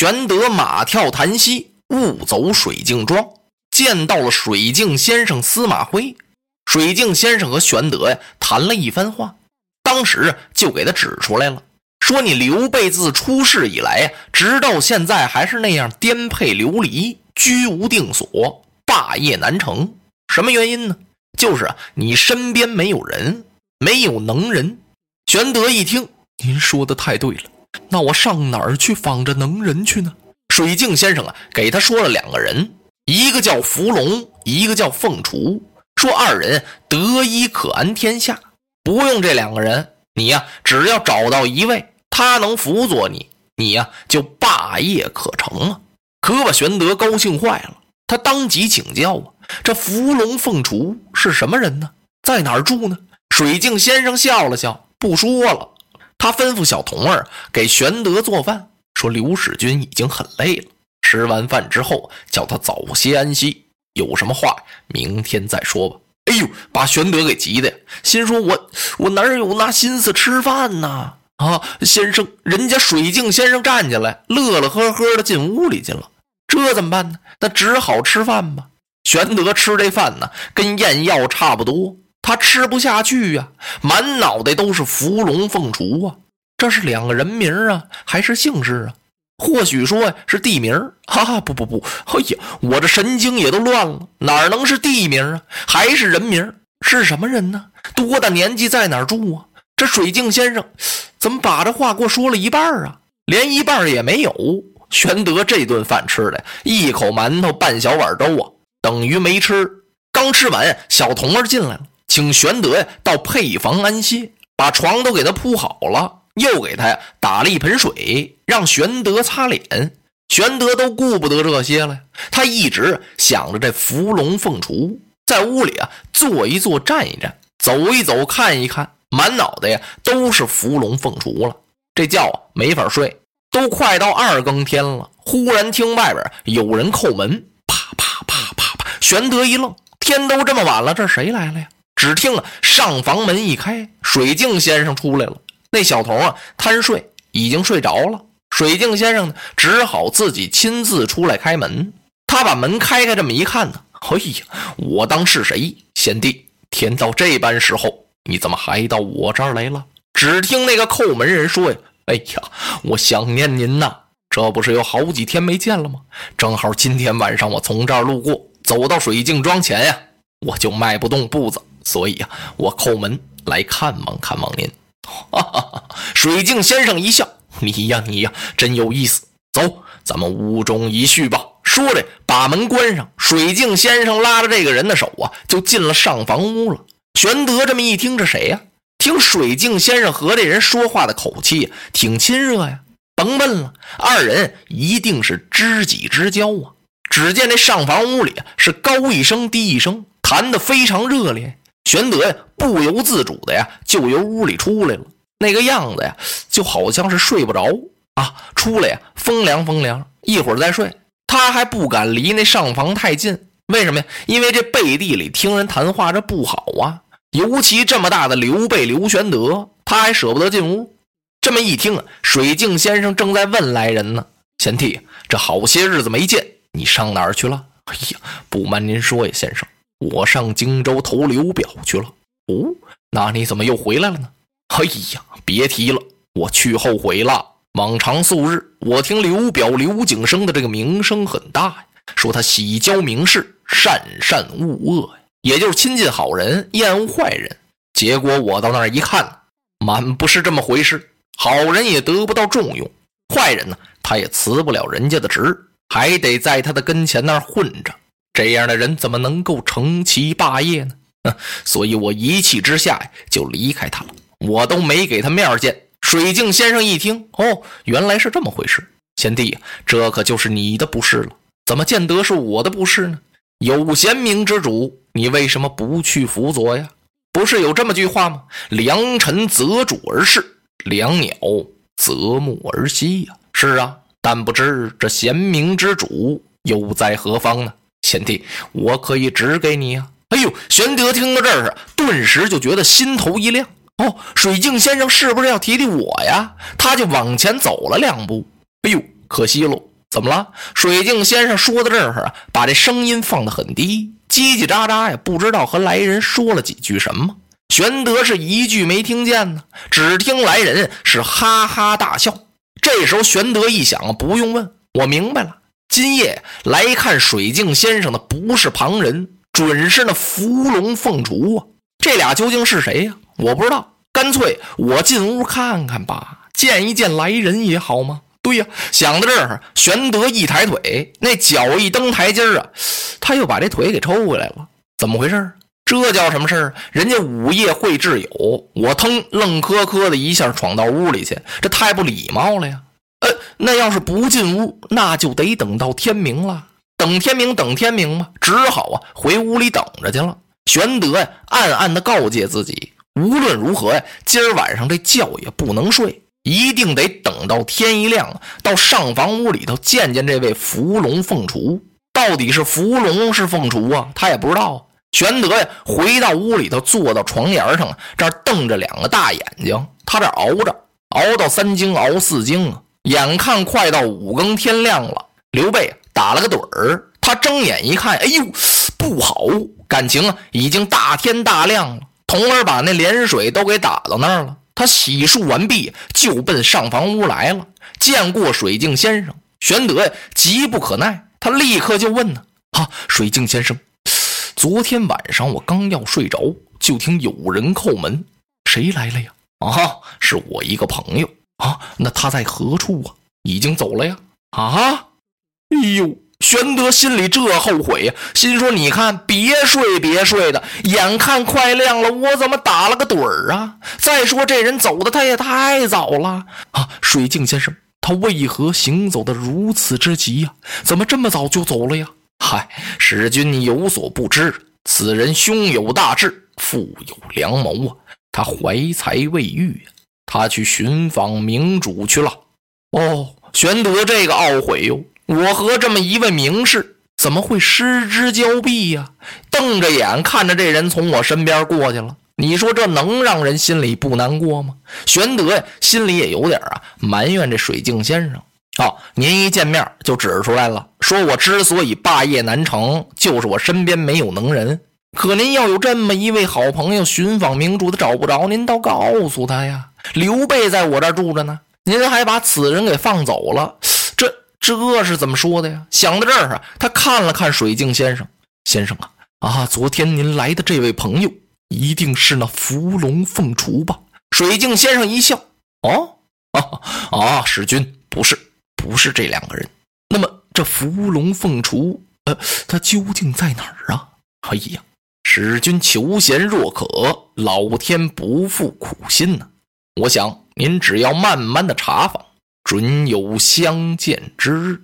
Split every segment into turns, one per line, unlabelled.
玄德马跳檀溪，误走水镜庄，见到了水镜先生司马徽。水镜先生和玄德呀谈了一番话，当时就给他指出来了，说你刘备自出世以来呀，直到现在还是那样颠沛流离，居无定所，霸业难成。什么原因呢？就是你身边没有人，没有能人。玄德一听，您说的太对了，那我上哪儿去访着能人去呢？水镜先生啊，给他说了两个人，一个叫伏龙，一个叫凤雏。说二人得一可安天下，不用这两个人，你呀只要找到一位，他能辅佐你，你呀就霸业可成了。可把玄德高兴坏了，他当即请教啊，这伏龙凤雏是什么人呢？在哪儿住呢？水镜先生笑了笑，不说了。他吩咐小童儿给玄德做饭，说刘使君已经很累了，吃完饭之后叫他早些安息。有什么话，明天再说吧。哎呦，把玄德给急的，心说：“我我哪有那心思吃饭呢？”啊，先生，人家水镜先生站起来，乐乐呵呵的进屋里去了。这怎么办呢？那只好吃饭吧。玄德吃这饭呢，跟咽药差不多，他吃不下去呀，满脑袋都是伏龙凤雏啊。这是两个人名啊，还是姓氏啊？或许说是地名哈哈不不不，哎呀，我这神经也都乱了，哪能是地名啊？还是人名？是什么人呢？多大年纪，在哪住啊？这水镜先生怎么把这话给我说了一半啊？连一半也没有。玄德这顿饭吃的，一口馒头，半小碗粥啊，等于没吃。刚吃完，小童儿进来了，请玄德呀到配房安歇，把床都给他铺好了。又给他呀打了一盆水，让玄德擦脸。玄德都顾不得这些了，他一直想着这伏龙凤雏，在屋里啊坐一坐，站一站，走一走，看一看，满脑袋呀都是伏龙凤雏了。这觉没法睡，都快到二更天了。忽然听外边有人叩门，啪啪啪啪啪。玄德一愣，天都这么晚了，这谁来了呀？只听了上房门一开，水镜先生出来了。那小童啊，贪睡，已经睡着了。水镜先生呢，只好自己亲自出来开门。他把门开开，这么一看呢，哎呀，我当是谁？贤弟，天到这般时候，你怎么还到我这儿来了？只听那个叩门人说呀：“哎呀，我想念您呐，这不是有好几天没见了吗？正好今天晚上我从这儿路过，走到水镜庄前呀，我就迈不动步子，所以呀，我叩门来看望看望您。”哈哈哈！水镜先生一笑：“你呀，你呀，真有意思。走，咱们屋中一叙吧。”说着，把门关上。水镜先生拉着这个人的手啊，就进了上房屋了。玄德这么一听，这谁呀？听水镜先生和这人说话的口气，挺亲热呀。甭问了，二人一定是知己之交啊。只见这上房屋里是高一声低一声，谈得非常热烈。玄德呀，不由自主的呀，就由屋里出来了。那个样子呀，就好像是睡不着啊。出来呀，风凉风凉，一会儿再睡。他还不敢离那上房太近，为什么呀？因为这背地里听人谈话，这不好啊。尤其这么大的刘备刘玄德，他还舍不得进屋。这么一听，水镜先生正在问来人呢：“贤弟，这好些日子没见，你上哪儿去了？”哎呀，不瞒您说呀，先生。我上荆州投刘表去了。哦，那你怎么又回来了呢？哎呀，别提了，我去后悔了。往常素日，我听刘表刘景升的这个名声很大呀，说他喜交名士，善善恶恶呀，也就是亲近好人，厌恶坏人。结果我到那儿一看，满不是这么回事。好人也得不到重用，坏人呢，他也辞不了人家的职，还得在他的跟前那儿混着。这样的人怎么能够成其霸业呢？所以我一气之下就离开他了，我都没给他面见。水镜先生一听，哦，原来是这么回事。贤弟，这可就是你的不是了。怎么见得是我的不是呢？有贤明之主，你为什么不去辅佐呀？不是有这么句话吗？良臣择主而事，良鸟择木而栖呀。是啊，但不知这贤明之主又在何方呢？贤弟，我可以指给你呀！哎呦，玄德听到这儿，顿时就觉得心头一亮。哦，水镜先生是不是要提提我呀？他就往前走了两步。哎呦，可惜喽。怎么了？水镜先生说到这儿啊，把这声音放得很低，叽叽喳喳呀，不知道和来人说了几句什么。玄德是一句没听见呢，只听来人是哈哈大笑。这时候玄德一想，不用问，我明白了，今夜来看水镜先生的不是旁人，准是那伏龙凤雏啊！这俩究竟是谁呀？我不知道，干脆我进屋看看吧，见一见来人也好吗？对呀，想到这儿，玄德一抬腿，那脚一蹬台阶啊，他又把这腿给抽回来了。怎么回事？这叫什么事儿？人家午夜会挚友，我腾愣磕磕的一下闯到屋里去，这太不礼貌了呀！呃，那要是不进屋，那就得等到天明了。等天明，等天明吧，只好啊回屋里等着去了。玄德呀，暗暗的告诫自己，无论如何呀，今儿晚上这觉也不能睡。一定得等到天一亮，到上房屋里头见见这位伏龙凤雏。到底是伏龙是凤雏啊？他也不知道。玄德呀，回到屋里头，坐到床沿上，这儿瞪着两个大眼睛。他这熬着，熬到三更，熬四更啊，眼看快到五更天亮了。刘备打了个盹儿，他睁眼一看，哎呦，不好，感情啊，已经大天大亮了。童儿把那连水都给打到那儿了。他洗漱完毕，就奔上房屋来了。见过水镜先生，玄德呀急不可耐，他立刻就问呢：“啊，水镜先生，昨天晚上我刚要睡着，就听有人叩门，谁来了呀？啊，是我一个朋友啊。那他在何处啊？已经走了呀？啊，哎呦！”玄德心里这后悔呀，心说：“你看，别睡，别睡的，眼看快亮了，我怎么打了个盹儿啊？再说这人走的他也太早了啊！水镜先生，他为何行走的如此之急呀？怎么这么早就走了呀？嗨，使君你有所不知，此人胸有大志，腹有良谋啊！他怀才未育，他去寻访明主去了。哦，玄德这个懊悔哟。”我和这么一位名士怎么会失之交臂呀？瞪着眼看着这人从我身边过去了，你说这能让人心里不难过吗？玄德呀，心里也有点啊埋怨这水镜先生。好，您一见面就指出来了，说我之所以霸业难成，就是我身边没有能人。可您要有这么一位好朋友，寻访明主的找不着，您倒告诉他呀。刘备在我这儿住着呢，您还把此人给放走了。这这是怎么说的呀？想到这儿啊，他看了看水镜先生，先生啊啊，昨天您来的这位朋友一定是那伏龙凤雏吧？水镜先生一笑，哦，啊啊，使君不是，不是这两个人。那么这伏龙凤雏，呃，他究竟在哪儿啊？哎呀，使君求贤若渴，老天不负苦心呐。我想您只要慢慢的查访。准有相见之日。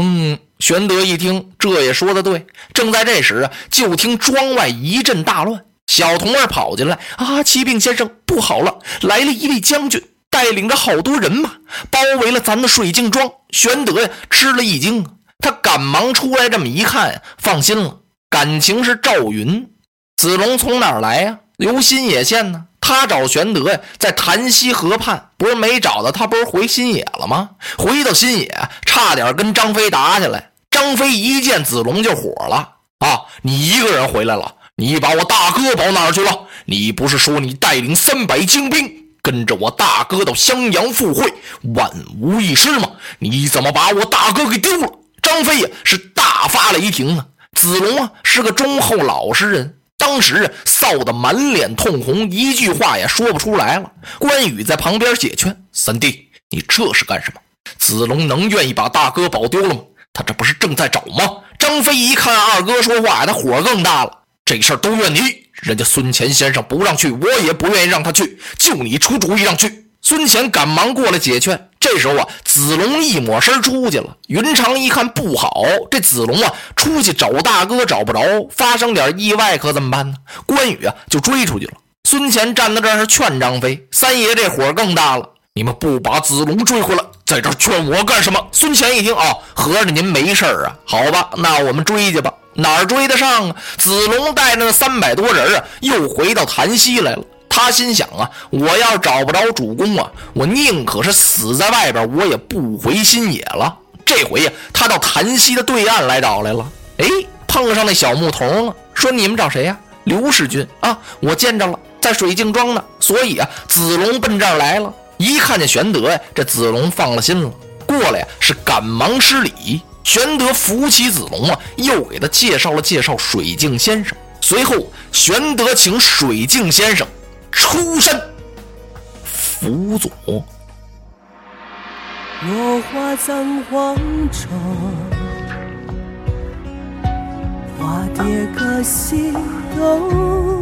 嗯，玄德一听，这也说的对。正在这时啊，就听庄外一阵大乱，小童儿跑进来啊！启禀先生，不好了，来了一位将军，带领着好多人马，包围了咱的水镜庄。玄德呀，吃了一惊，他赶忙出来，这么一看，放心了，感情是赵云。子龙从哪儿来呀？由新野县呢。他找玄德呀，在潭溪河畔，不是没找到他，不是回新野了吗？回到新野，差点跟张飞打起来。张飞一见子龙就火了啊！你一个人回来了，你把我大哥跑哪儿去了？你不是说你带领三百精兵跟着我大哥到襄阳赴会，万无一失吗？你怎么把我大哥给丢了？张飞呀，是大发雷霆啊！子龙啊，是个忠厚老实人。当时臊得满脸通红，一句话也说不出来了。关羽在旁边解劝：“三弟，你这是干什么？子龙能愿意把大哥保丢了吗？他这不是正在找吗？”张飞一看二哥说话，他火更大了。这事儿都怨你，人家孙乾先生不让去，我也不愿意让他去，就你出主意让去。孙乾赶忙过来解劝。这时候啊，子龙一抹身出去了。云长一看不好，这子龙啊出去找大哥找不着，发生点意外可怎么办呢？关羽啊就追出去了。孙乾站在这儿是劝张飞，三爷这火更大了。你们不把子龙追回来，在这劝我干什么？孙乾一听啊，合着您没事啊？好吧，那我们追去吧。哪儿追得上啊？子龙带着那三百多人啊，又回到潭溪来了。他心想啊，我要是找不着主公啊，我宁可是死在外边，我也不回新野了。这回呀，他到檀溪的对岸来找来了。哎，碰上那小牧童了，说：“你们找谁呀？”刘世军啊，我见着了，在水镜庄呢。所以啊，子龙奔这儿来了。一看见玄德呀，这子龙放了心了，过来呀是赶忙施礼。玄德扶起子龙啊，又给他介绍了介绍水镜先生。随后，玄德请水镜先生出山辅佐。
落花葬黄冢，花蝶各西东。